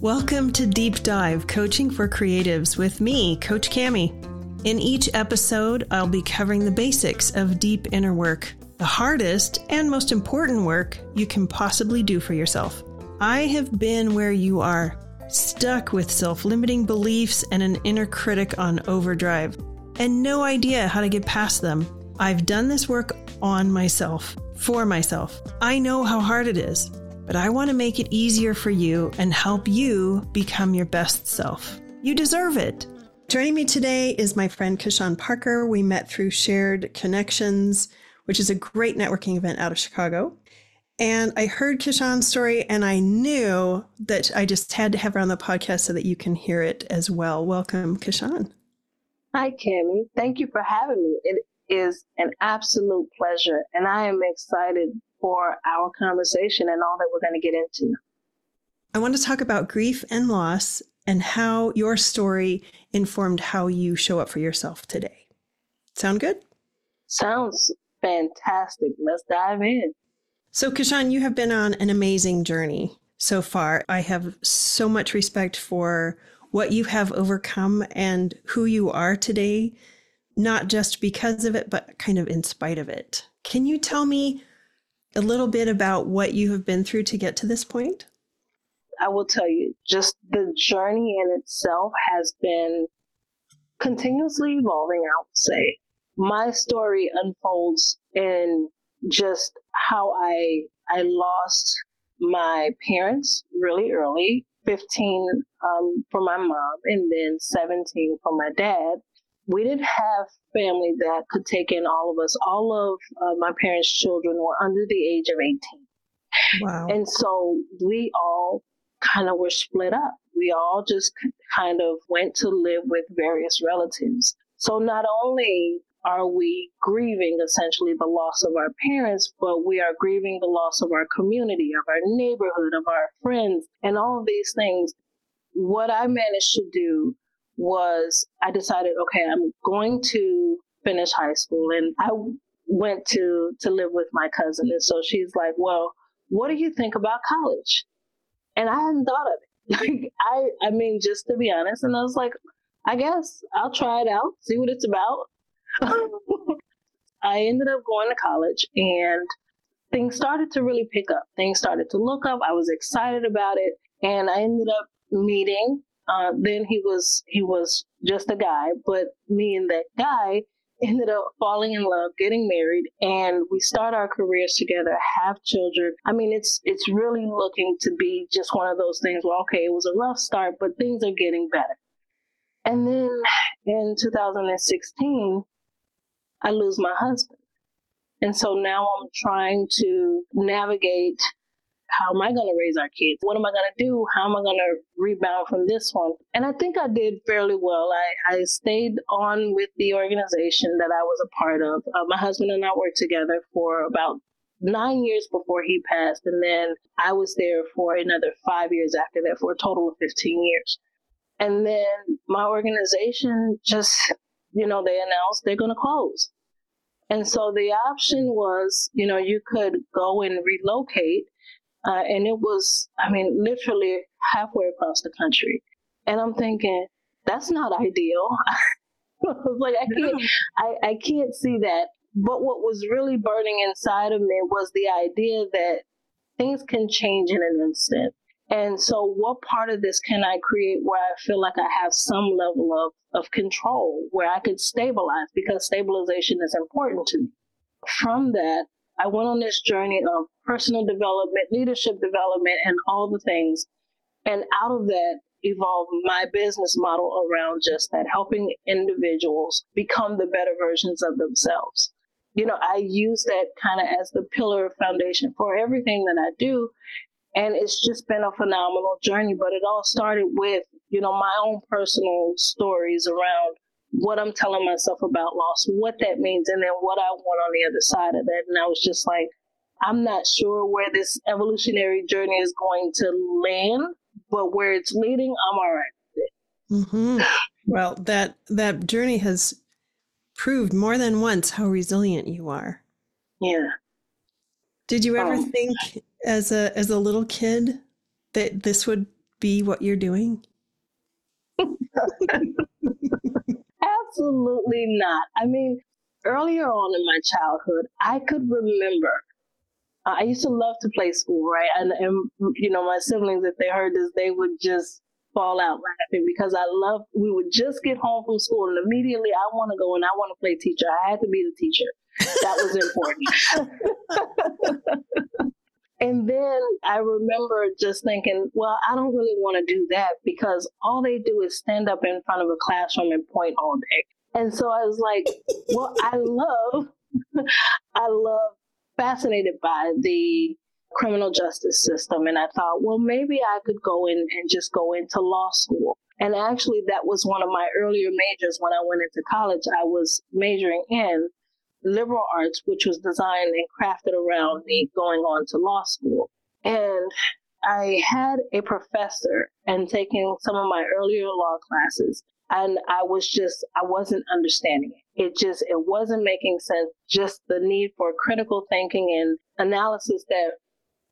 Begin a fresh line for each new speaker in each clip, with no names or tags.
Welcome to Deep Dive Coaching for Creatives with me, Coach Cami. In each episode, I'll be covering the basics of deep inner work, the hardest and most important work you can possibly do for yourself. I have been where you are, stuck with self limiting beliefs and an inner critic on overdrive, and no idea how to get past them. I've done this work on myself, for myself. I know how hard it is but I want to make it easier for you and help you become your best self. You deserve it. Joining me today is my friend Kashaun Parker. We met through Shared Connections, which is a great networking event out of Chicago. And I heard Kashaun's story and I knew that I just had to have her on the podcast so that you can hear it as well. Welcome, Kashaun.
Hi, Cami. Thank you for having me. It is an absolute pleasure. And I am excited for our conversation and all that we're going to get into.
I want to talk about grief and loss and how your story informed how you show up for yourself today. Sound good?
Sounds fantastic. Let's dive in.
So, Kashaun, you have been on an amazing journey so far. I have so much respect for what you have overcome and who you are today, not just because of it, but kind of in spite of it. Can you tell me a little bit about what you have been through to get to this point?
I will tell you, just the journey in itself has been continuously evolving, I would say. My story unfolds in just how I I lost my parents really early, 15 um, for my mom, and then 17 for my dad we didn't have family that could take in all of us. All of uh, my parents' children were under the age of 18. Wow. And so we all kind of were split up. We all just kind of went to live with various relatives. So not only are we grieving essentially the loss of our parents, but we are grieving the loss of our community, of our neighborhood, of our friends, and all of these things. What I managed to do was I decided, okay, I'm going to finish high school, and I went to to live with my cousin, and so she's like, well, what do you think about college? And I hadn't thought of it. Like I, I mean, just to be honest, and I was like, I guess I'll try it out, see what it's about. I ended up going to college and things started to really pick up. Things started to look up. I was excited about it. And I ended up meeting uh, then he was he was just a guy, but me and that guy ended up falling in love, getting married, and we start our careers together, have children. I mean, it's it's really looking to be just one of those things where okay, it was a rough start, but things are getting better. And then in 2016, I lose my husband. And so now I'm trying to navigate how am I going to raise our kids? What am I going to do? How am I going to rebound from this one? And I think I did fairly well. I, I stayed on with the organization that I was a part of. Uh, my husband and I worked together for about nine years before he passed. And then I was there for another five years after that, for a total of 15 years. And then my organization just, you know, they announced they're going to close. And so the option was, you know, you could go and relocate uh, and it was, I mean, literally halfway across the country. And I'm thinking, that's not ideal. I like, I can't, I, I can't see that. But what was really burning inside of me was the idea that things can change in an instant. And so, what part of this can I create where I feel like I have some level of, of control, where I could stabilize? Because stabilization is important to me. From that, I went on this journey of personal development, leadership development, and all the things. And out of that evolved my business model around just that, helping individuals become the better versions of themselves. You know, I use that kind of as the pillar foundation for everything that I do. And it's just been a phenomenal journey. But it all started with, you know, my own personal stories around what I'm telling myself about loss, what that means, and then what I want on the other side of that. And I was just like, I'm not sure where this evolutionary journey is going to land, but where it's leading, I'm all right with it.
Mm-hmm. Well, that that journey has proved more than once how resilient you are.
Yeah.
Did you ever um, think as a as a little kid that this would be what you're doing?
Absolutely not. I mean, earlier on in my childhood, I could remember. I used to love to play school, right? And, and you know, my siblings, if they heard this, they would just fall out laughing because I love. We would just get home from school, and immediately I want to go and I want to play teacher. I had to be the teacher. That was important. And then I remember just thinking, well, I don't really want to do that because all they do is stand up in front of a classroom and point all day. And so I was like, well, I love, I love, fascinated by the criminal justice system. And I thought, well, maybe I could go in and just go into law school. And actually, that was one of my earlier majors when I went into college. I was majoring in liberal arts, which was designed and crafted around me going on to law school. And I had a professor and taking some of my earlier law classes, and I was just, I wasn't understanding it. It just, it wasn't making sense. Just the need for critical thinking and analysis that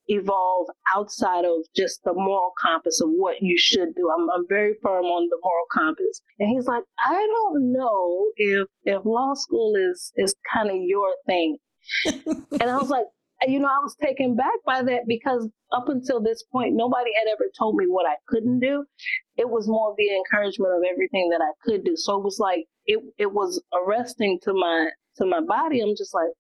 evolve outside of just the moral compass of what you should do. I'm, I'm very firm on the moral compass. And he's like, I don't know if if law school is is kind of your thing. and I was like, you know, I was taken back by that because up until this point, nobody had ever told me what I couldn't do. It was more of the encouragement of everything that I could do. So it was like it it was arresting to my to my body. I'm just like,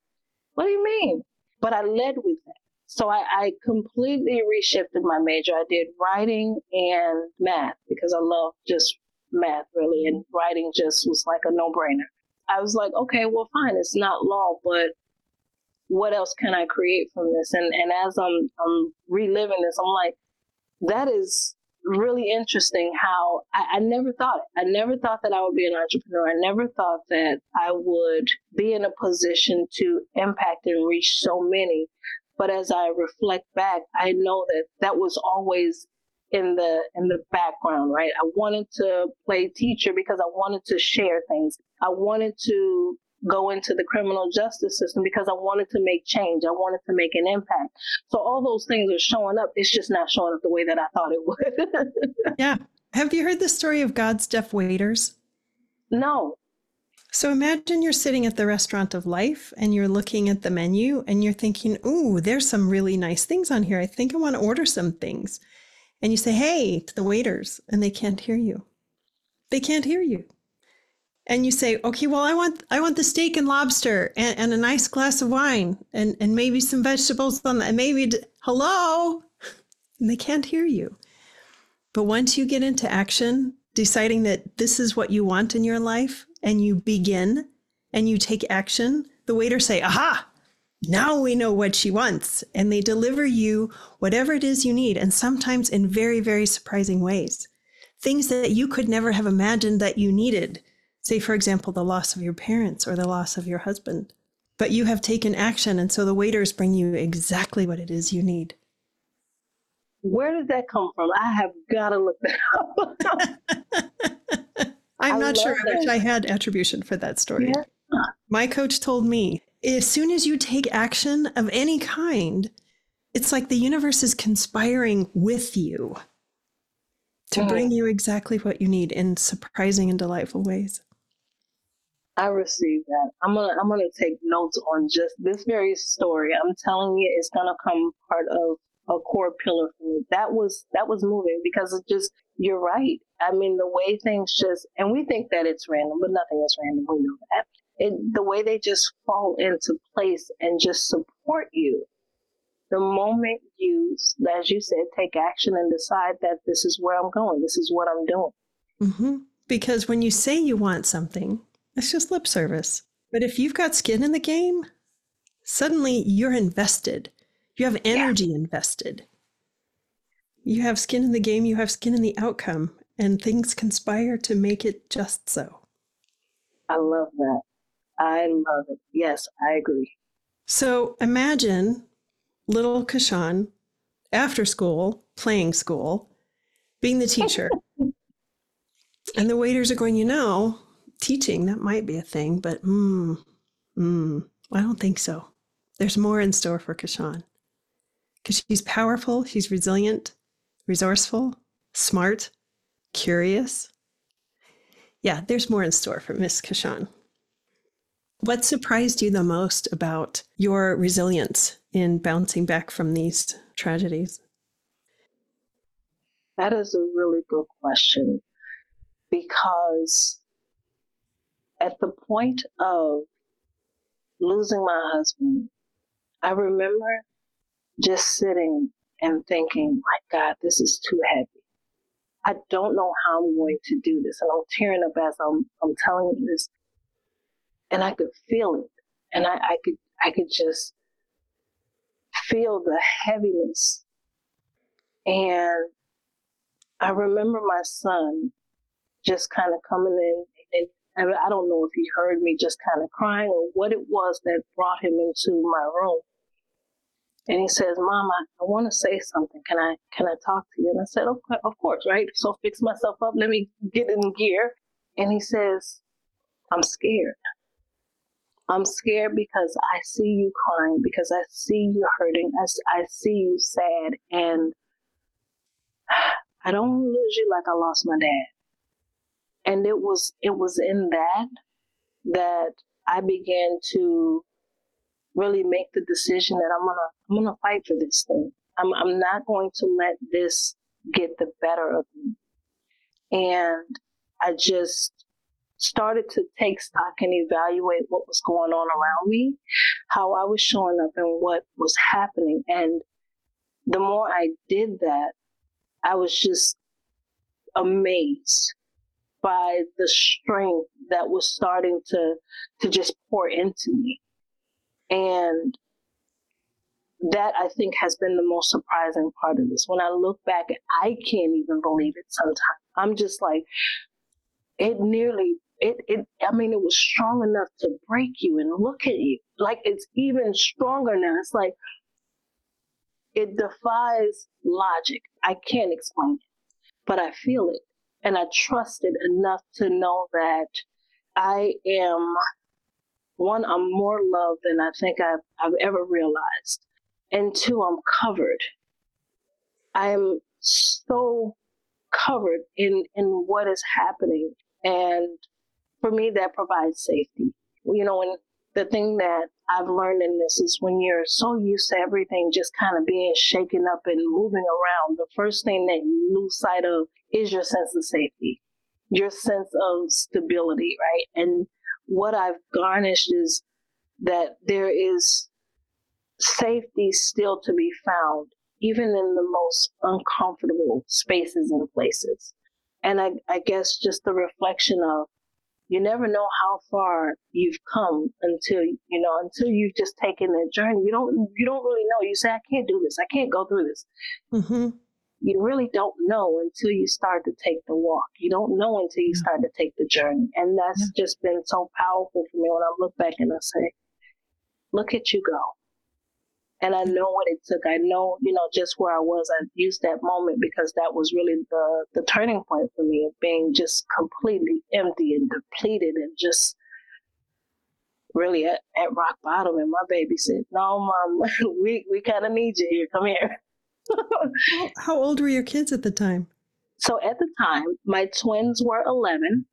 what do you mean? But I led with that. So I, I completely reshifted my major. I did writing and math because I love just math really, and writing just was like a no brainer. I was like, okay, well, fine, it's not law, but what else can I create from this? And and as I'm I'm reliving this, I'm like, that is really interesting how I, I, never thought. I never thought that I would be an entrepreneur. I never thought that I would be in a position to impact and reach so many but as I reflect back, I know that that was always in the in the background, right? I wanted to play teacher because I wanted to share things. I wanted to go into the criminal justice system because I wanted to make change. I wanted to make an impact. So all those things are showing up. It's just not showing up the way that I thought it would.
yeah. Have you heard the story of God's deaf waiters?
No.
So imagine you're sitting at the restaurant of life and you're looking at the menu and you're thinking, ooh, there's some really nice things on here. I think I want to order some things. And you say, hey, to the waiters, and they can't hear you. They can't hear you. And you say, okay, well, I want I want the steak and lobster and, and a nice glass of wine and, and maybe some vegetables on that. And maybe hello. And they can't hear you. But once you get into action, deciding that this is what you want in your life, and you begin and you take action, the waiters say, Aha, now we know what she wants. And they deliver you whatever it is you need, and sometimes in very, very surprising ways. Things that you could never have imagined that you needed. Say, for example, the loss of your parents or the loss of your husband. But you have taken action, and so the waiters bring you exactly what it is you need.
Where did that come from? I have got to look that
up. I'm I not sure. That. I wish I had attribution for that story. Yeah. My coach told me as soon as you take action of any kind, it's like the universe is conspiring with you to bring you exactly what you need in surprising and delightful ways.
I received that. I'm gonna I'm gonna take notes on just this very story. I'm telling you, it's gonna come part of a core pillar for me. That was that was moving because it just you're right. I mean, the way things just, and we think that it's random, but nothing is random. We know that. It, the way they just fall into place and just support you. The moment you, as you said, take action and decide that this is where I'm going, this is what I'm doing.
Mm-hmm. Because when you say you want something, it's just lip service. But if you've got skin in the game, suddenly you're invested. You have energy yeah. invested you have skin in the game, you have skin in the outcome, and things conspire to make it just so.
I love that. I love it. Yes, I agree.
So imagine little Kashaun after school, playing school, being the teacher. and the waiters are going, you know, teaching, that might be a thing, but mm, mm, I don't think so. There's more in store for Kashaun because she's powerful, she's resilient, resourceful, smart, curious. Yeah, there's more in store for Miss Kashaun. What surprised you the most about your resilience in bouncing back from these tragedies?
That is a really good question because at the point of losing my husband, I remember just sitting and thinking, my God, this is too heavy. I don't know how I'm going to do this. And I'm tearing up as I'm, I'm telling you this. And I could feel it. And I, I could I could just feel the heaviness. And I remember my son just kind of coming in I don't know if he heard me just kind of crying or what it was that brought him into my room. And he says, Mama, I want to say something. Can I can I talk to you? And I said, Okay, of course, right? So fix myself up, let me get in gear. And he says, I'm scared. I'm scared because I see you crying, because I see you hurting, I, I see you sad, and I don't lose you like I lost my dad. And it was it was in that that I began to really make the decision that I'm gonna I'm gonna fight for this thing. I'm I'm not going to let this get the better of me. And I just started to take stock and evaluate what was going on around me, how I was showing up and what was happening. And the more I did that, I was just amazed by the strength that was starting to to just pour into me. And that I think has been the most surprising part of this. When I look back, I can't even believe it sometimes. I'm just like, it nearly, it, it, I mean, it was strong enough to break you and look at you. Like it's even stronger now. It's like, it defies logic. I can't explain it, but I feel it. And I trusted enough to know that I am one, I'm more loved than I think I've, I've ever realized. And two, I'm covered. I'm so covered in, in what is happening. And for me, that provides safety. You know, and the thing that I've learned in this is when you're so used to everything just kind of being shaken up and moving around, the first thing that you lose sight of is your sense of safety, your sense of stability, right? And what I've garnished is that there is safety still to be found, even in the most uncomfortable spaces and places. And I, I guess just the reflection of you never know how far you've come until you know until you've just taken that journey. You don't you don't really know. You say I can't do this. I can't go through this. Mm-hmm you really don't know until you start to take the walk. You don't know until you start to take the journey. And that's yeah. just been so powerful for me when I look back and I say, look at you go. And I know what it took. I know, you know, just where I was. I used that moment because that was really the, the turning point for me of being just completely empty and depleted and just really at, at rock bottom. And my baby said, no, mom, we, we kind of need you here. Come here
how, old were your kids at the time?
So at the time, my twins were 11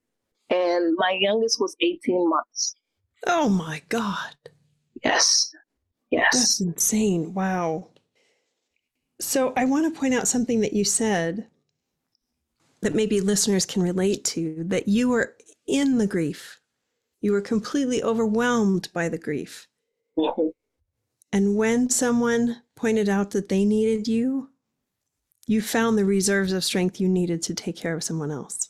and my youngest was 18 months.
Oh my God.
Yes. Yes.
That's insane. Wow. So I want to point out something that you said that maybe listeners can relate to that you were in the grief. You were completely overwhelmed by the grief. Mm-hmm. And when someone pointed out that they needed you, you found the reserves of strength you needed to take care of someone else.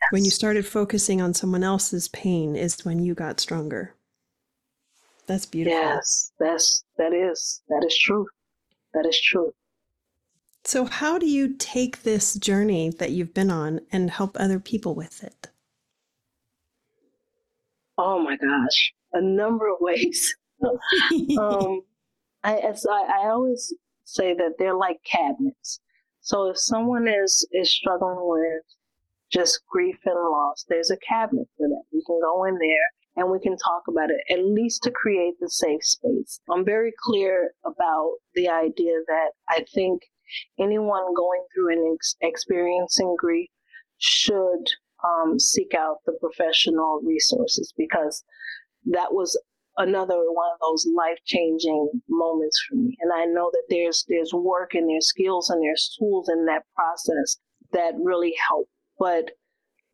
Yes. When you started focusing on someone else's pain is when you got stronger. That's beautiful.
Yes, that's that is that is true. That is true.
So how do you take this journey that you've been on and help other people with it?
Oh my gosh, a number of ways. um, I, I, I always say that they're like cabinets. So if someone is is struggling with just grief and loss, there's a cabinet for that. We can go in there and we can talk about it, at least to create the safe space. I'm very clear about the idea that I think anyone going through and ex- experiencing grief should um, seek out the professional resources because that was another one of those life changing moments for me. And I know that there's there's work and there's skills and there's tools in that process that really help. But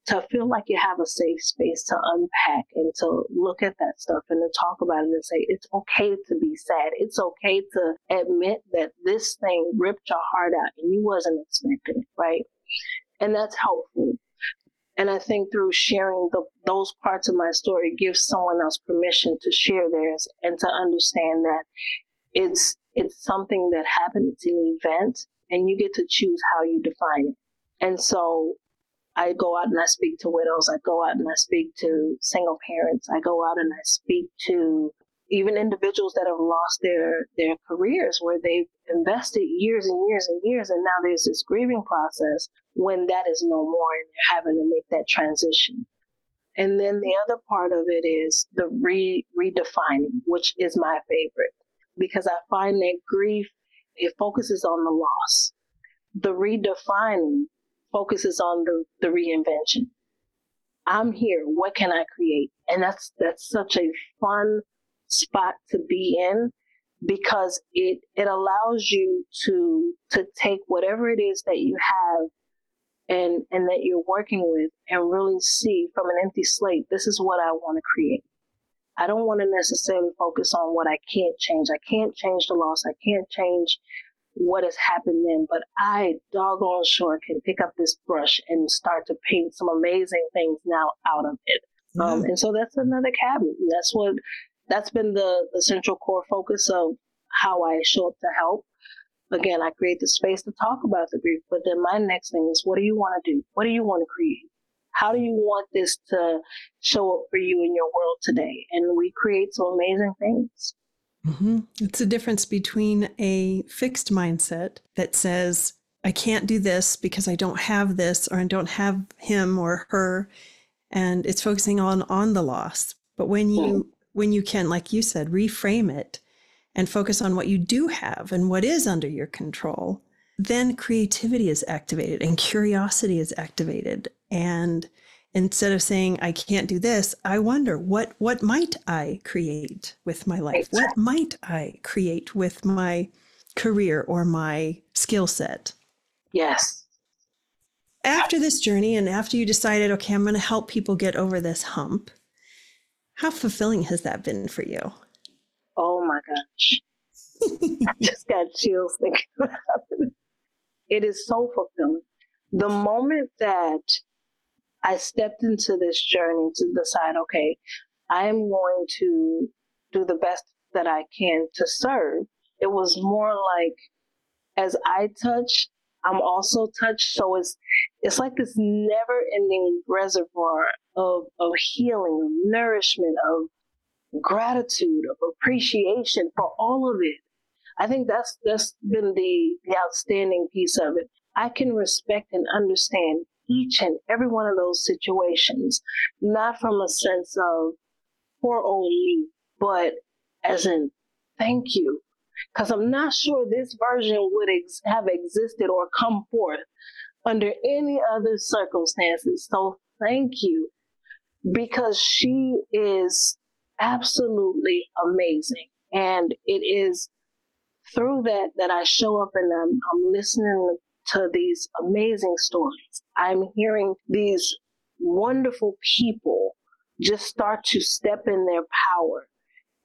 to feel like you have a safe space to unpack and to look at that stuff and to talk about it and say it's okay to be sad. It's okay to admit that this thing ripped your heart out and you wasn't expecting it, right? And that's helpful. And I think through sharing the, those parts of my story gives someone else permission to share theirs and to understand that it's it's something that happened, it's an event, and you get to choose how you define it. And so I go out and I speak to widows. I go out and I speak to single parents. I go out and I speak to even individuals that have lost their their careers where they've invested years and years and years and now there's this grieving process when that is no more and they're having to make that transition and then the other part of it is the re redefining which is my favorite because i find that grief it focuses on the loss the redefining focuses on the, the reinvention. I'm here. What can I create? And that's that's such a fun spot to be in because it it allows you to to take whatever it is that you have and and that you're working with and really see from an empty slate this is what I want to create. I don't want to necessarily focus on what I can't change. I can't change the loss. I can't change what has happened then, but I doggone sure can pick up this brush and start to paint some amazing things now out of it. Mm-hmm. Um, and so that's another cabinet. That's what that's been the the central core focus of how I show up to help. Again, I create the space to talk about the grief, but then my next thing is, what do you want to do? What do you want to create? How do you want this to show up for you in your world today? And we create some amazing things.
Mm-hmm. It's a difference between a fixed mindset that says, I can't do this because I don't have this or I don't have him or her. And it's focusing on on the loss. But when you. When you can, like you said, reframe it and focus on what you do have and what is under your control, then creativity is activated and curiosity is activated. And instead of saying i can't do this i wonder what what might i create with my life? What might i create with my career or my skill set?
Yes.
After this journey and after you decided okay i'm going to help people get over this hump how fulfilling has that been for you
oh my gosh i just got chills thinking about it it is so fulfilling the moment that I stepped into this journey to decide, okay, I am going to do the best that I can to serve. It was more like as I touch, I'm also touched. So it's it's like this never ending reservoir of of healing, of nourishment, of gratitude, of appreciation for all of it. I think that's that's been the, the outstanding piece of it. I can respect and understand each and every one of those situations, not from a sense of poor old me, but as in thank you. Because I'm not sure this version would ex- have existed or come forth under any other circumstances. So thank you because she is absolutely amazing. And it is through that that I show up and I'm, I'm listening to these amazing stories. I'm hearing these wonderful people just start to step in their power.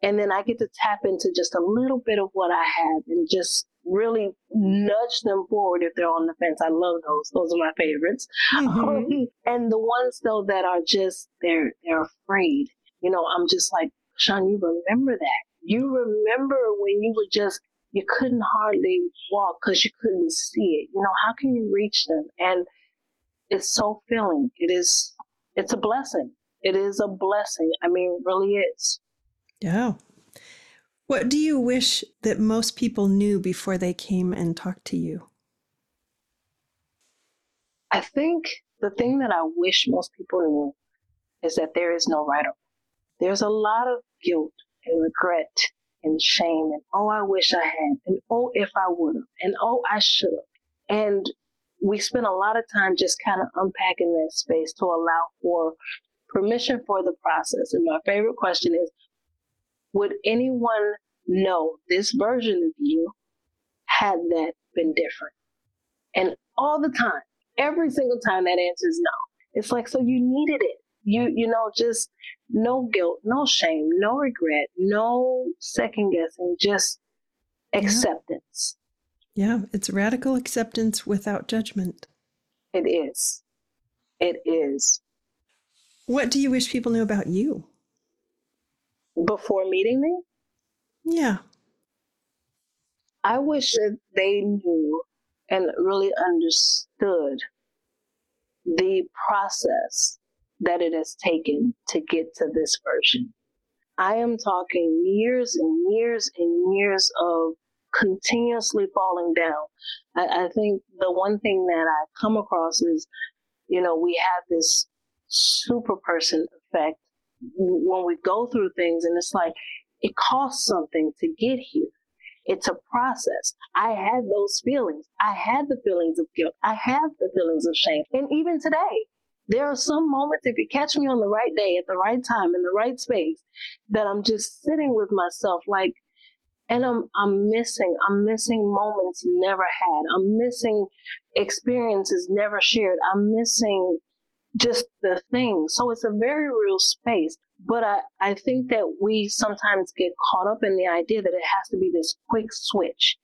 And then I get to tap into just a little bit of what I have and just really nudge them forward if they're on the fence. I love those. Those are my favorites. Mm-hmm. Um, and the ones though that are just they're they're afraid. You know, I'm just like, Sean, you remember that. You remember when you were just you couldn't hardly walk because you couldn't see it. You know, how can you reach them? And it's so filling. It is, it's a blessing. It is a blessing. I mean, really is.
Yeah. What do you wish that most people knew before they came and talked to you?
I think the thing that I wish most people knew is that there is no right or There's a lot of guilt and regret and shame and oh, I wish I had and oh, if I would have and oh, I should have. And we spend a lot of time just kind of unpacking that space to allow for permission for the process. And my favorite question is Would anyone know this version of you had that been different? And all the time, every single time that answer is no. It's like, so you needed it. You, you know, just no guilt, no shame, no regret, no second guessing, just acceptance.
Yeah, it's radical acceptance without judgment.
It is. It is.
What do you wish people knew about you?
Before meeting me?
Yeah.
I wish that they knew and really understood the process that it has taken to get to this version. I am talking years and years and years of continuously falling down. I, I think the one thing that I come across is, you know, we have this super person effect when we go through things and it's like it costs something to get here. It's a process. I had those feelings. I had the feelings of guilt. I have the feelings of shame. And even today, there are some moments, if you catch me on the right day, at the right time, in the right space, that I'm just sitting with myself like, and I'm I'm missing, I'm missing moments never had. I'm missing experiences never shared. I'm missing just the thing. So it's a very real space. But I, I think that we sometimes get caught up in the idea that it has to be this quick switch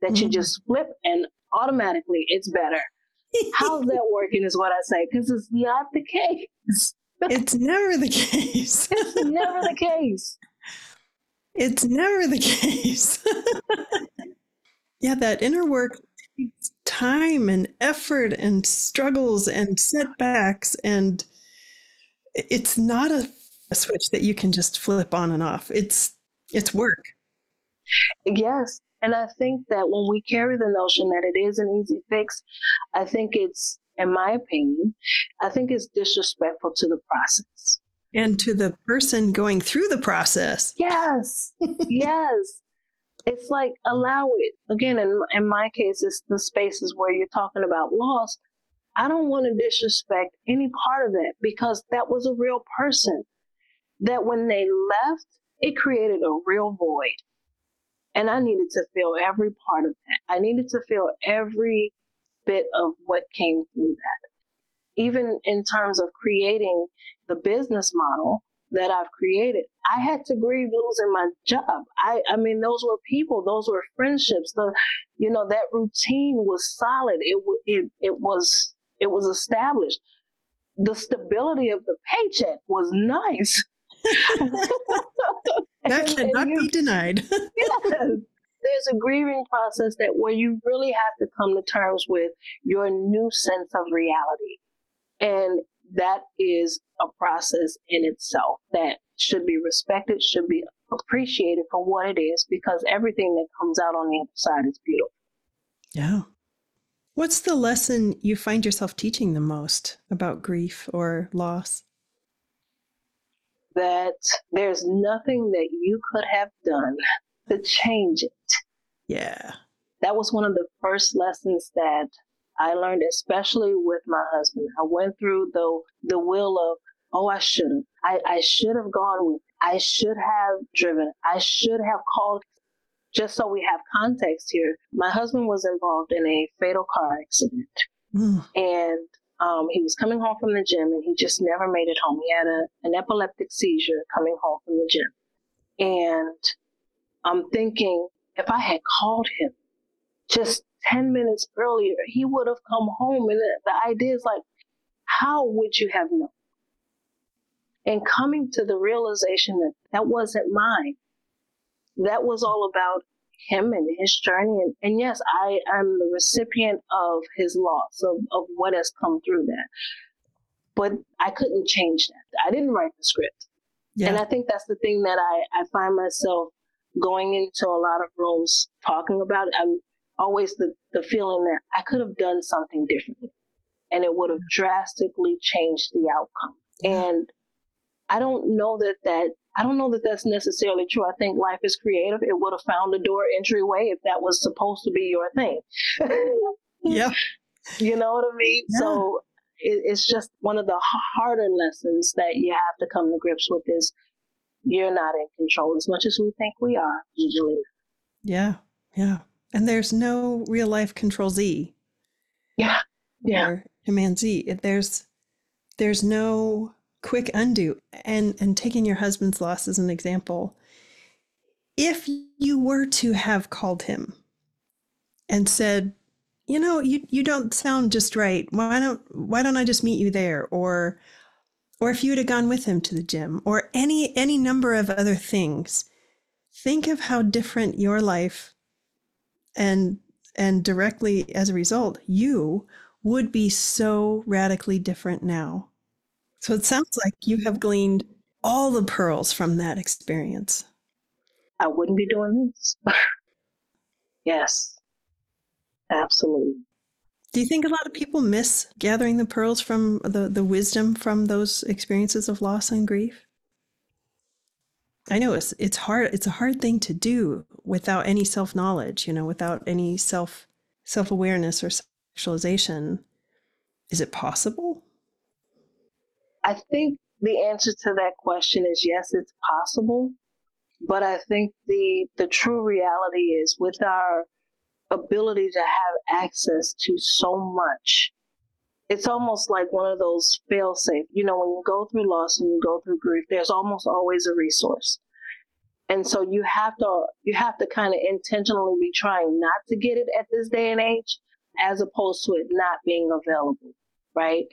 that mm-hmm. you just flip and automatically it's better. How's that working is what I say, because it's not the case.
it's never the case.
it's never the case.
It's never the case. yeah, that inner work time and effort and struggles and setbacks and it's not a, a switch that you can just flip on and off. It's it's work.
Yes. And I think that when we carry the notion that it is an easy fix, I think it's, in my opinion, I think it's disrespectful to the process.
And to the person going through the process.
Yes. yes. It's like allow it. Again, in, in my case, it's the spaces where you're talking about loss. I don't want to disrespect any part of that because that was a real person. That when they left, it created a real void. And I needed to feel every part of that. I needed to feel every bit of what came through that. Even in terms of creating the business model that I've created, I had to grieve losing my job. I, I mean, those were people, those were friendships. The, you know, that routine was solid. It, it, it was, it was established. The stability of the paycheck was nice.
that cannot you, be denied.
yes. There's a grieving process that where you really have to come to terms with your new sense of reality. And that is a process in itself that should be respected, should be appreciated for what it is, because everything that comes out on the other side is beautiful.
Yeah. What's the lesson you find yourself teaching the most about grief or loss?
that there's nothing that you could have done to change it.
Yeah.
That was one of the first lessons that I learned, especially with my husband. I went through the the will of, oh, I should have. I, I should have gone with. I should have driven. I should have called. Just so we have context here, my husband was involved in a fatal car accident, mm. and um, he was coming home from the gym and he just never made it home. He had a, an epileptic seizure coming home from the gym. And I'm thinking, if I had called him just 10 minutes earlier, he would have come home. And the, the idea is like, how would you have known? And coming to the realization that that wasn't mine. That was all about him and his journey. And, and yes, I am the recipient of his loss, of, of what has come through that. But I couldn't change that. I didn't write the script. Yeah. And I think that's the thing that I, I find myself going into a lot of rooms talking about. I'm always the, the feeling that I could have done something differently and it would have mm-hmm. drastically changed the outcome. And I don't know that that I don't know that that's necessarily true. I think life is creative. It would have found a door entryway if that was supposed to be your thing.
yeah.
You know what I mean? Yeah. So it, it's just one of the harder lessons that you have to come to grips with is you're not in control as much as we think we are usually.
Yeah. Yeah. And there's no real life control Z.
Yeah. Yeah.
Or command Z. There's there's no quick undo. And and taking your husband's loss as an example, if you were to have called him and said, you know, you you don't sound just right. Why don't why don't I just meet you there? Or or if you'd have gone with him to the gym or any any number of other things. Think of how different your life and and directly as a result, you would be so radically different now. So it sounds like you have gleaned all the pearls from that experience.
I wouldn't be doing this. yes, absolutely.
Do you think a lot of people miss gathering the pearls from the, the wisdom from those experiences of loss and grief? I know it's it's hard it's a hard thing to do without any self-knowledge, you know, without any self self-awareness or sexualization. Is it possible?
I think the answer to that question is yes, it's possible. But I think the the true reality is with our ability to have access to so much, it's almost like one of those fail safe. You know, when you go through loss and you go through grief, there's almost always a resource. And so you have to you have to kind of intentionally be trying not to get it at this day and age as opposed to it not being available, right?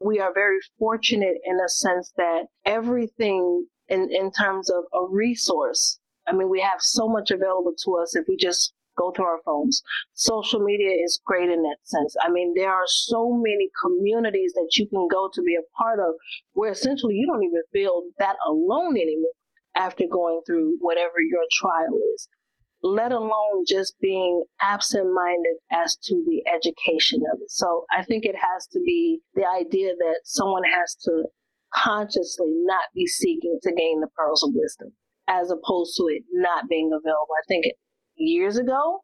We are very fortunate in a sense that everything in, in terms of a resource, I mean, we have so much available to us if we just go through our phones. Social media is great in that sense. I mean, there are so many communities that you can go to be a part of where essentially you don't even feel that alone anymore after going through whatever your trial is let alone just being absent minded as to the education of it. So I think it has to be the idea that someone has to consciously not be seeking to gain the pearls of wisdom as opposed to it not being available. I think years ago,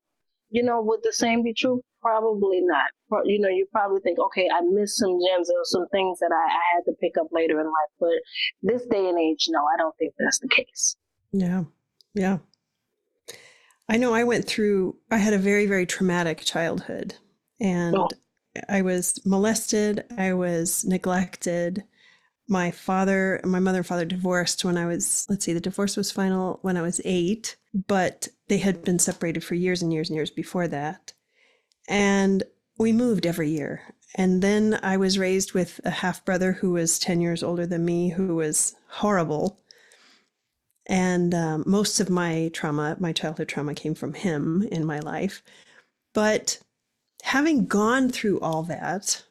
you know, would the same be true? Probably not. You know, you probably think, okay, I missed some gems or some things that I, I had to pick up later in life. But this day and age, no, I don't think that's the case.
Yeah. Yeah. I know I went through, I had a very, very traumatic childhood and oh. I was molested, I was neglected. My father, my mother and father divorced when I was, let's see, the divorce was final when I was eight, but they had been separated for years and years and years before that. And we moved every year. And then I was raised with a half brother who was 10 years older than me, who was horrible and um, most of my trauma, my childhood trauma, came from him in my life. But having gone through all that,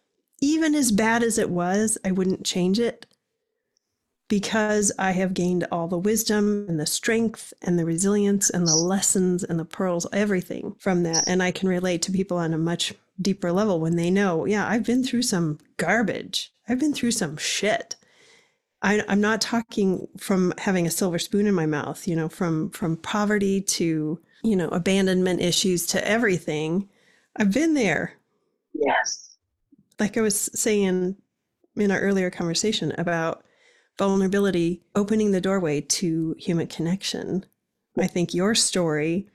even as bad as it was, I wouldn't change it because I have gained all the wisdom and the strength and the resilience and the lessons and the pearls, everything from that. And I can relate to people on a much deeper level when they know, yeah, I've been through some garbage, I've been through some shit. I, am not talking from having a silver spoon in my mouth, you know, from from poverty to you know abandonment issues to everything. I've been there.
Yes.
Like I was saying in our earlier conversation about vulnerability opening the doorway to human connection. I think your story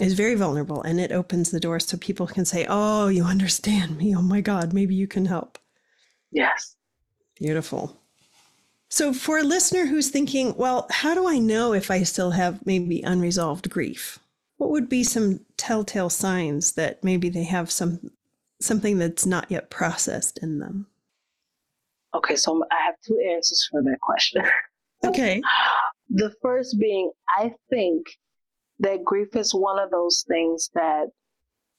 is very vulnerable and it opens the door so people can say, Oh, you understand me. Oh my God, maybe you can help.
Yes.
Beautiful. So, for a listener who's thinking, well, how do I know if I still have maybe unresolved grief? What would be some telltale signs that maybe they have some something that's not yet processed in them?
Okay, so I have two answers for that question.
Okay.
the first being, I think that grief is one of those things that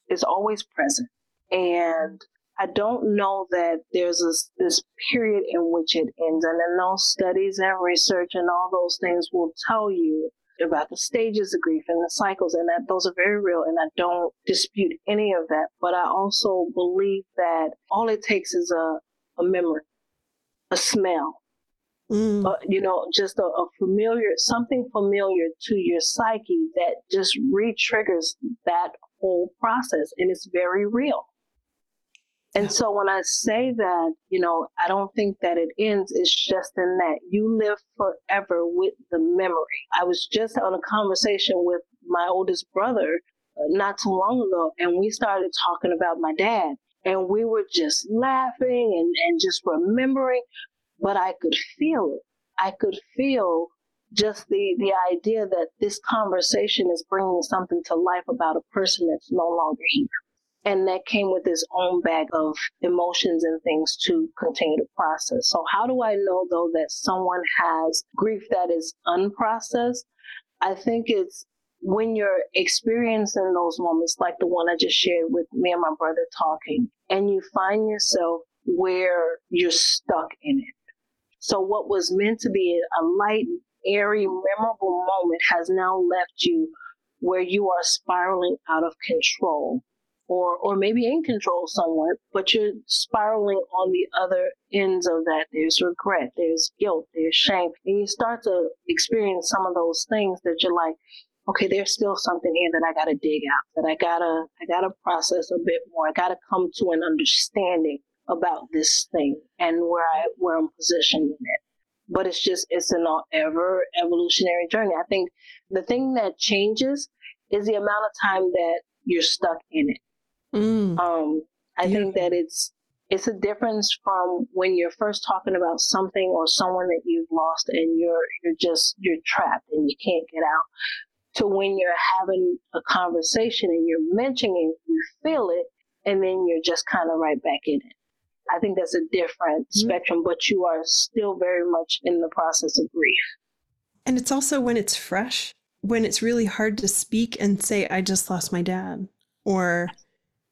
is always present. And I don't know that there's this, this period in which it ends. And then those studies and research and all those things will tell you about the stages of grief and the cycles, and that those are very real. And I don't dispute any of that. But I also believe that all it takes is a, a memory, a smell, Mm. Uh, you know, just a, a, familiar, something familiar to your psyche that just re-triggers that whole process, and it's very real. And so when I say that, you know, I don't think that it ends. It's just in that you live forever with the memory. I was just on a conversation with my oldest brother uh, not too long ago, and we started talking about my dad. And we were just laughing and, and just remembering, but I could feel it. I could feel just the, the idea that this conversation is bringing something to life about a person that's no longer here and that came with its own bag of emotions and things to continue to process. So, how do I know though that someone has grief that is unprocessed? I think it's when you're experiencing those moments, like the one I just shared with me and my brother talking, and you find yourself where you're stuck in it. So, what was meant to be a light, airy, memorable moment has now left you where you are spiraling out of control or or maybe in control somewhat, but you're spiraling on the other ends of that. There's regret, there's guilt, there's shame, and you start to experience some of those things that you're like, okay, there's still something here that I gotta dig out, that I gotta I gotta process a bit more. I gotta come to an understanding about this thing and where I where I'm positioned in it. But it's just it's an ever evolutionary journey. I think the thing that changes is the amount of time that you're stuck in it. Mm. Um, I yeah. think that it's it's a difference from when you're first talking about something or someone that you've lost and you're you're just you're trapped and you can't get out to when you're having a conversation and you're mentioning it, you feel it and then you're just kind of right back in it. I think that's a different mm-hmm. spectrum, but you are still very much in the process of grief.
And it's also when it's fresh, when it's really hard to speak and say, I just lost my dad, or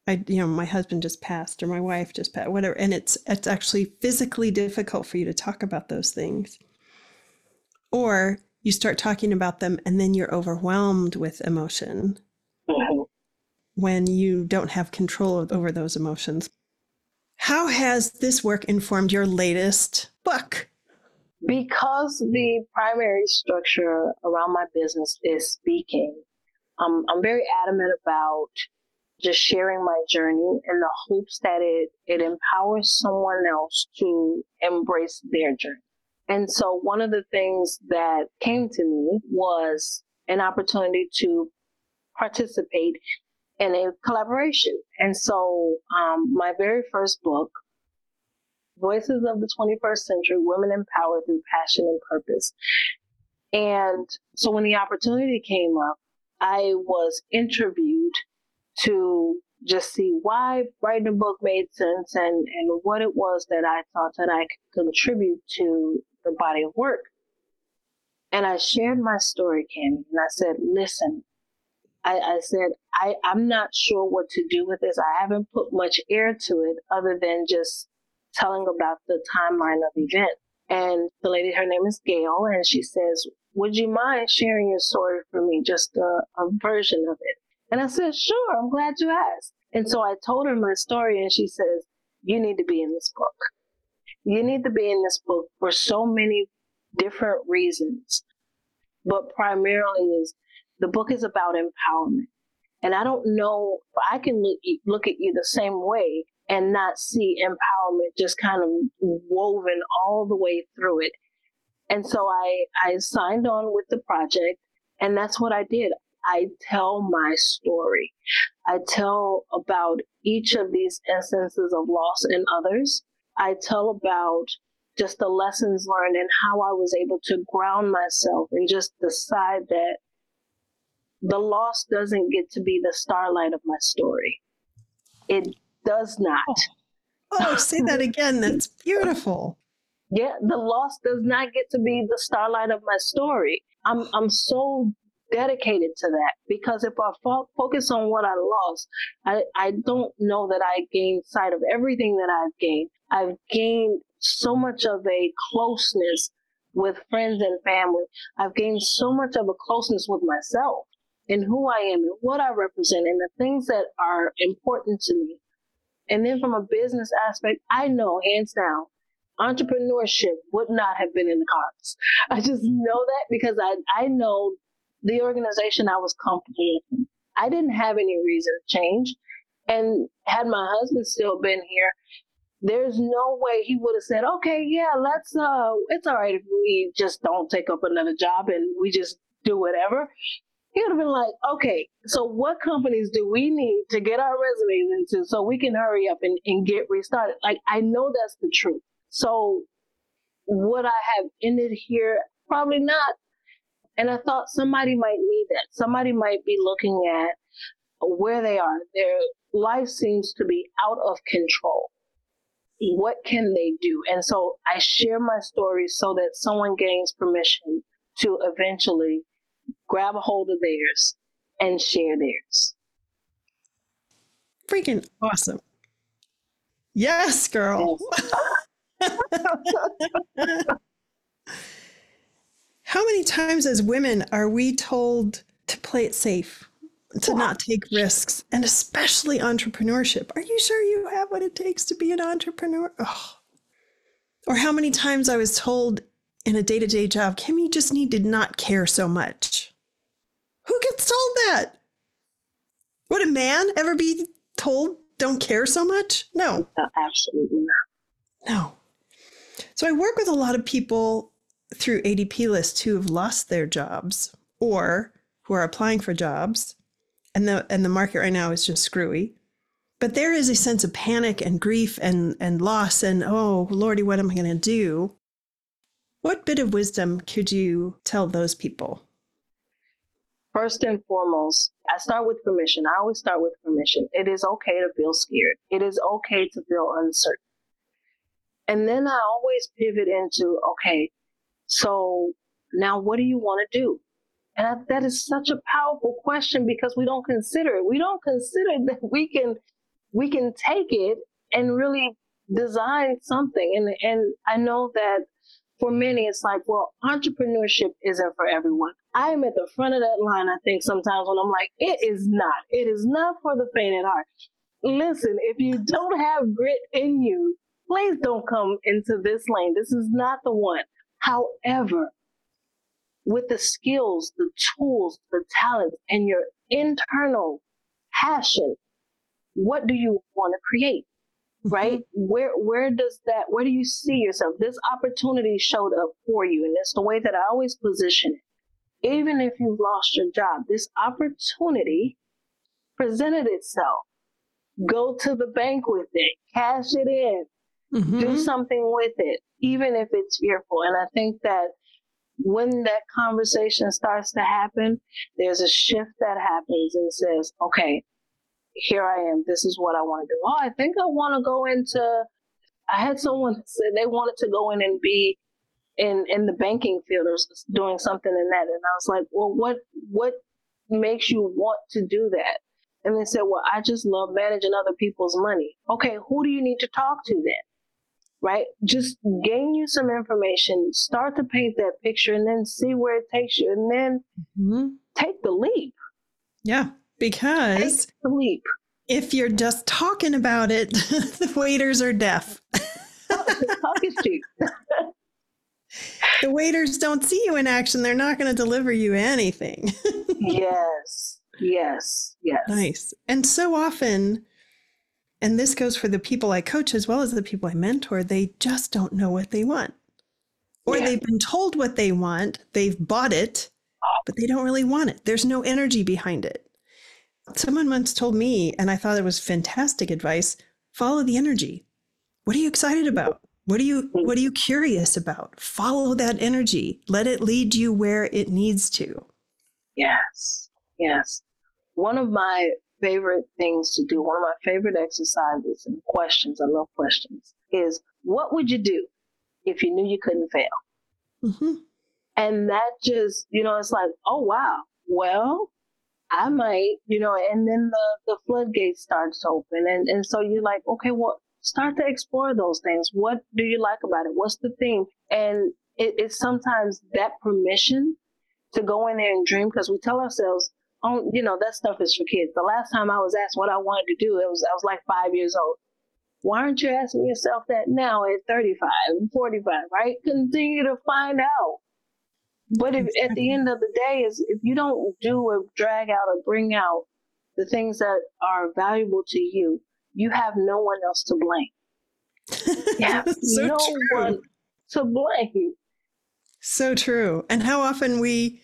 I, you know, my husband just passed or my wife just passed, whatever. And it's, it's actually physically difficult for you to talk about those things. Or you start talking about them and then you're overwhelmed with emotion mm-hmm. when you don't have control over those emotions. How has this work informed your latest book?
Because the primary structure around my business is speaking, um, I'm very adamant about just sharing my journey in the hopes that it, it empowers someone else to embrace their journey. And so one of the things that came to me was an opportunity to participate in a collaboration. And so um, my very first book, Voices of the 21st Century Women Empowered Through Passion and Purpose. And so when the opportunity came up, I was interviewed to just see why writing a book made sense and, and what it was that I thought that I could contribute to the body of work. And I shared my story, Cami, and I said, listen, I, I said, I, I'm not sure what to do with this. I haven't put much air to it other than just telling about the timeline of event. And the lady, her name is Gail, and she says, Would you mind sharing your story for me, just a, a version of it? And I said, Sure, I'm glad you asked. And so I told her my story, and she says, You need to be in this book. You need to be in this book for so many different reasons. But primarily is the book is about empowerment. And I don't know, I can look, look at you the same way and not see empowerment just kind of woven all the way through it. And so I, I signed on with the project, and that's what I did. I tell my story. I tell about each of these instances of loss in others. I tell about just the lessons learned and how I was able to ground myself and just decide that the loss doesn't get to be the starlight of my story. It does not.
Oh, oh say that again. That's beautiful.
Yeah, the loss does not get to be the starlight of my story. I'm I'm so dedicated to that because if I fo- focus on what I lost, I, I don't know that I gained sight of everything that I've gained. I've gained so much of a closeness with friends and family. I've gained so much of a closeness with myself and who I am and what I represent and the things that are important to me. And then from a business aspect, I know hands down entrepreneurship would not have been in the cards. I just know that because I, I know the organization I was comfortable in. I didn't have any reason to change. And had my husband still been here, there's no way he would have said, okay, yeah, let's, uh, it's all right if we just don't take up another job and we just do whatever. He would have been like, okay, so what companies do we need to get our resumes into so we can hurry up and, and get restarted? Like, I know that's the truth. So would I have ended here? Probably not. And I thought somebody might need that. Somebody might be looking at where they are. Their life seems to be out of control. What can they do? And so I share my story so that someone gains permission to eventually grab a hold of theirs and share theirs.
Freaking awesome. Yes, girl. Yes. How many times as women are we told to play it safe, to not take risks, and especially entrepreneurship? Are you sure you have what it takes to be an entrepreneur? Oh. Or how many times I was told in a day to day job, Kim, you just need to not care so much. Who gets told that? Would a man ever be told don't care so much? No.
absolutely not.
No. So I work with a lot of people through ADP lists who have lost their jobs or who are applying for jobs and the and the market right now is just screwy. But there is a sense of panic and grief and and loss and oh lordy what am I going to do? What bit of wisdom could you tell those people?
First and foremost, I start with permission. I always start with permission. It is okay to feel scared. It is okay to feel uncertain. And then I always pivot into, okay, so now what do you want to do? And I, that is such a powerful question because we don't consider it. We don't consider that we can we can take it and really design something. And and I know that for many it's like, well, entrepreneurship isn't for everyone. I am at the front of that line, I think, sometimes when I'm like, it is not. It is not for the faint at heart. Listen, if you don't have grit in you, please don't come into this lane. This is not the one. However, with the skills, the tools, the talents, and your internal passion, what do you want to create? Right? Where where does that where do you see yourself? This opportunity showed up for you, and it's the way that I always position it. Even if you've lost your job, this opportunity presented itself. Go to the bank with it, cash it in, Mm-hmm. Do something with it, even if it's fearful. And I think that when that conversation starts to happen, there's a shift that happens and says, okay, here I am. This is what I want to do. Oh, I think I want to go into, I had someone say they wanted to go in and be in, in the banking field or doing something in that. And I was like, well, what, what makes you want to do that? And they said, well, I just love managing other people's money. Okay, who do you need to talk to then? Right? Just gain you some information, start to paint that picture, and then see where it takes you, and then mm-hmm. take the leap.
Yeah, because
take the leap.
If you're just talking about it, the waiters are deaf. Talk is cheap. the waiters don't see you in action. They're not going to deliver you anything.
yes, yes, yes.
Nice. And so often, and this goes for the people I coach as well as the people I mentor, they just don't know what they want. Or yeah. they've been told what they want, they've bought it, but they don't really want it. There's no energy behind it. Someone once told me, and I thought it was fantastic advice follow the energy. What are you excited about? What are you what are you curious about? Follow that energy. Let it lead you where it needs to.
Yes. Yes. One of my favorite things to do, one of my favorite exercises and questions, I love questions, is what would you do if you knew you couldn't fail? Mm-hmm. And that just, you know, it's like, oh, wow, well, I might, you know, and then the, the floodgates starts to open. And, and so you're like, okay, well, start to explore those things. What do you like about it? What's the thing? And it, it's sometimes that permission to go in there and dream because we tell ourselves, you know, that stuff is for kids. The last time I was asked what I wanted to do, it was I was like five years old. Why aren't you asking yourself that now at 35 and 45, right? Continue to find out. But if at the end of the day is if you don't do or drag out or bring out the things that are valuable to you, you have no one else to blame. You have
so
no
true.
one to blame.
So true. And how often we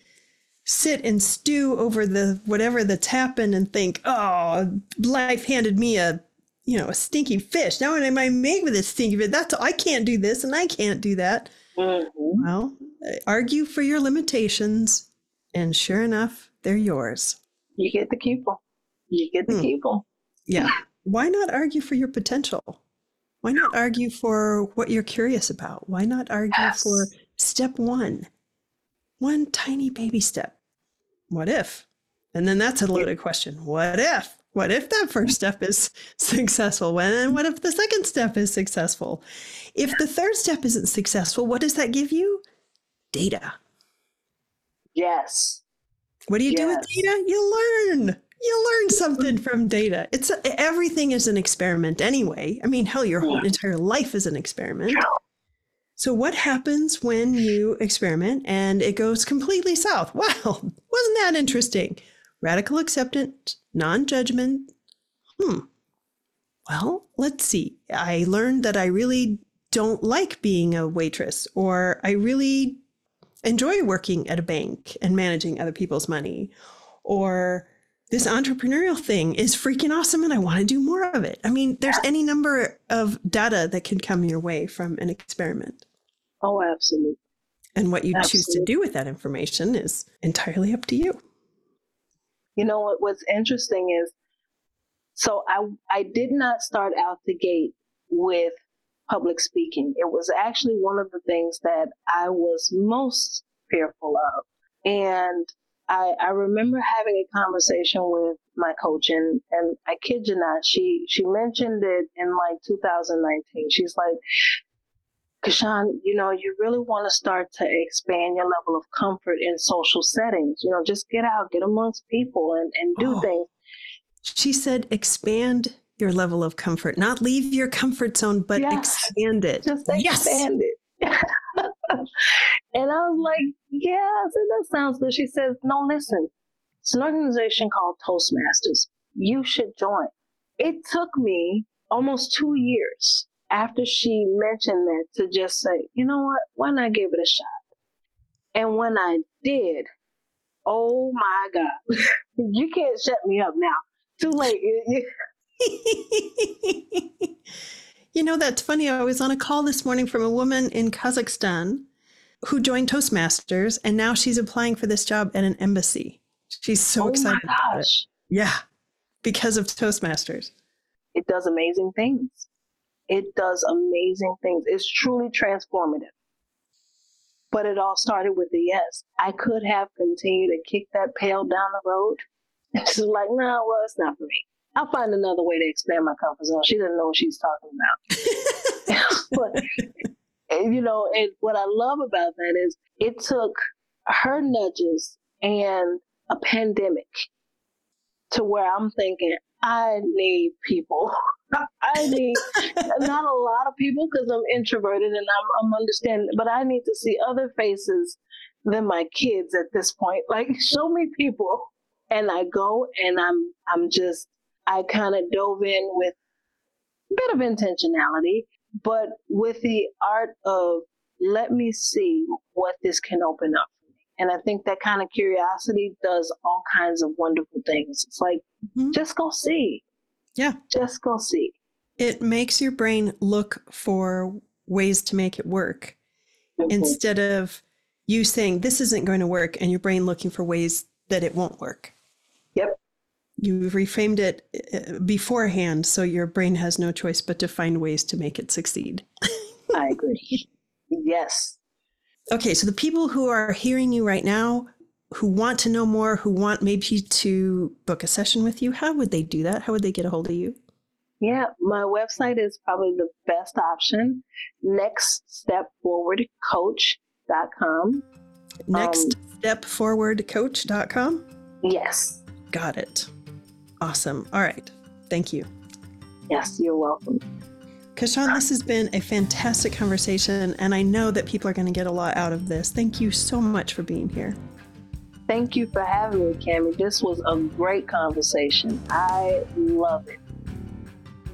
sit and stew over the whatever that's happened and think, oh, life handed me a you know a stinky fish. Now what am I made with this stinky fish? That's I can't do this and I can't do that.
Mhm.
Well, argue for your limitations, and sure enough, they're yours.
You get the them. You get
the
keep them.
Yeah. Why not argue for your potential? Why not argue for what you're curious about? Why not argue
Yes.
for step one? One tiny baby step. What if? And then that's a loaded question. What if? What if that first step is successful? When and what if the second step is successful? If the third step isn't successful, what does that give you? Data.
Yes.
What do you do with data? You learn. You learn something from data. It's everything is an experiment anyway. I mean, hell, your whole entire life is an experiment. So what happens when you experiment and it goes completely south? Wow, wasn't that interesting? Radical acceptance, non-judgment. Hmm. Well, let's see. I learned that I really don't like being a waitress or I really enjoy working at a bank and managing other people's money or this entrepreneurial thing is freaking awesome and I want to do more of it. I mean, there's any number of data that can come your way from an experiment.
Oh, absolutely.
And what you choose to do with that information is entirely up to you.
You know what? What's interesting is, so I I did not start out the gate with public speaking. It was actually one of the things that I was most fearful of, and I I remember having a conversation with my coach, and and I kid you not, she she mentioned it in like 2019. She's like. Kashaun, you know, you really want to start to expand your level of comfort in social settings. You know, just get out, get amongst people and, and do
Oh.
things.
She said, expand your level of comfort, not leave your comfort zone, but
Yes.
expand it.
Just
Yes.
expand it. and I was like, yeah, said, that sounds good. She says, no, listen, it's an organization called Toastmasters. You should join. It took me almost two years after she mentioned that to just say, you know what, why not give it a shot? And when I did, oh my God, you can't shut me up now. Too late. You-
know, that's funny. I was on a call this morning from a woman in Kazakhstan who joined Toastmasters, and now she's applying for this job at an embassy. She's so
oh my
excited about it.
gosh.
Yeah, because of Toastmasters.
It does amazing things. It does amazing things. It's truly transformative. But it all started with the yes. I could have continued to kick that pail down the road. She's like, no, nah, well, it's not for me. I'll find another way to expand my comfort zone. She didn't know what she's talking about. but, and, you know, and what I love about that is it took her nudges and a pandemic to where I'm thinking, I need people. I need not a lot of people because I'm introverted and I'm, I'm understanding, but I need to see other faces than my kids at this point. Like, show me people. And I go and I'm I'm just I kind of dove in with a bit of intentionality, but with the art of let me see what this can open up. And I think that kind of curiosity does all kinds of wonderful things. It's like,
Mhm.
just go see.
Yeah.
Just go see.
It makes your brain look for ways to make it work
Mhm.
instead of you saying this isn't going to work and your brain looking for ways that it won't work.
Yep.
You've reframed it uh, beforehand, so your brain has no choice but to find ways to make it succeed.
I agree. yes.
Okay, so the people who are hearing you right now, who want to know more, who want maybe to book a session with you, how would they do that? How would they get a hold of you?
Yeah, my website is probably the best option. Next step forward coach.com.
Next um, step forward coach.com.
Yes.
Got it. Awesome. All right. Thank you.
Yes, you're welcome.
Kashaun, this has been a fantastic conversation, and I know that people are going to get a lot out of this. Thank you so much for being here.
Thank you for having me, Cami. This was a great conversation. I love it.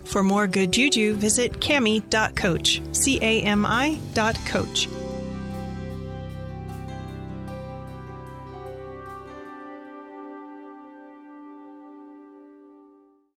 For more good juju, visit cami.coach, C A M I dot coach.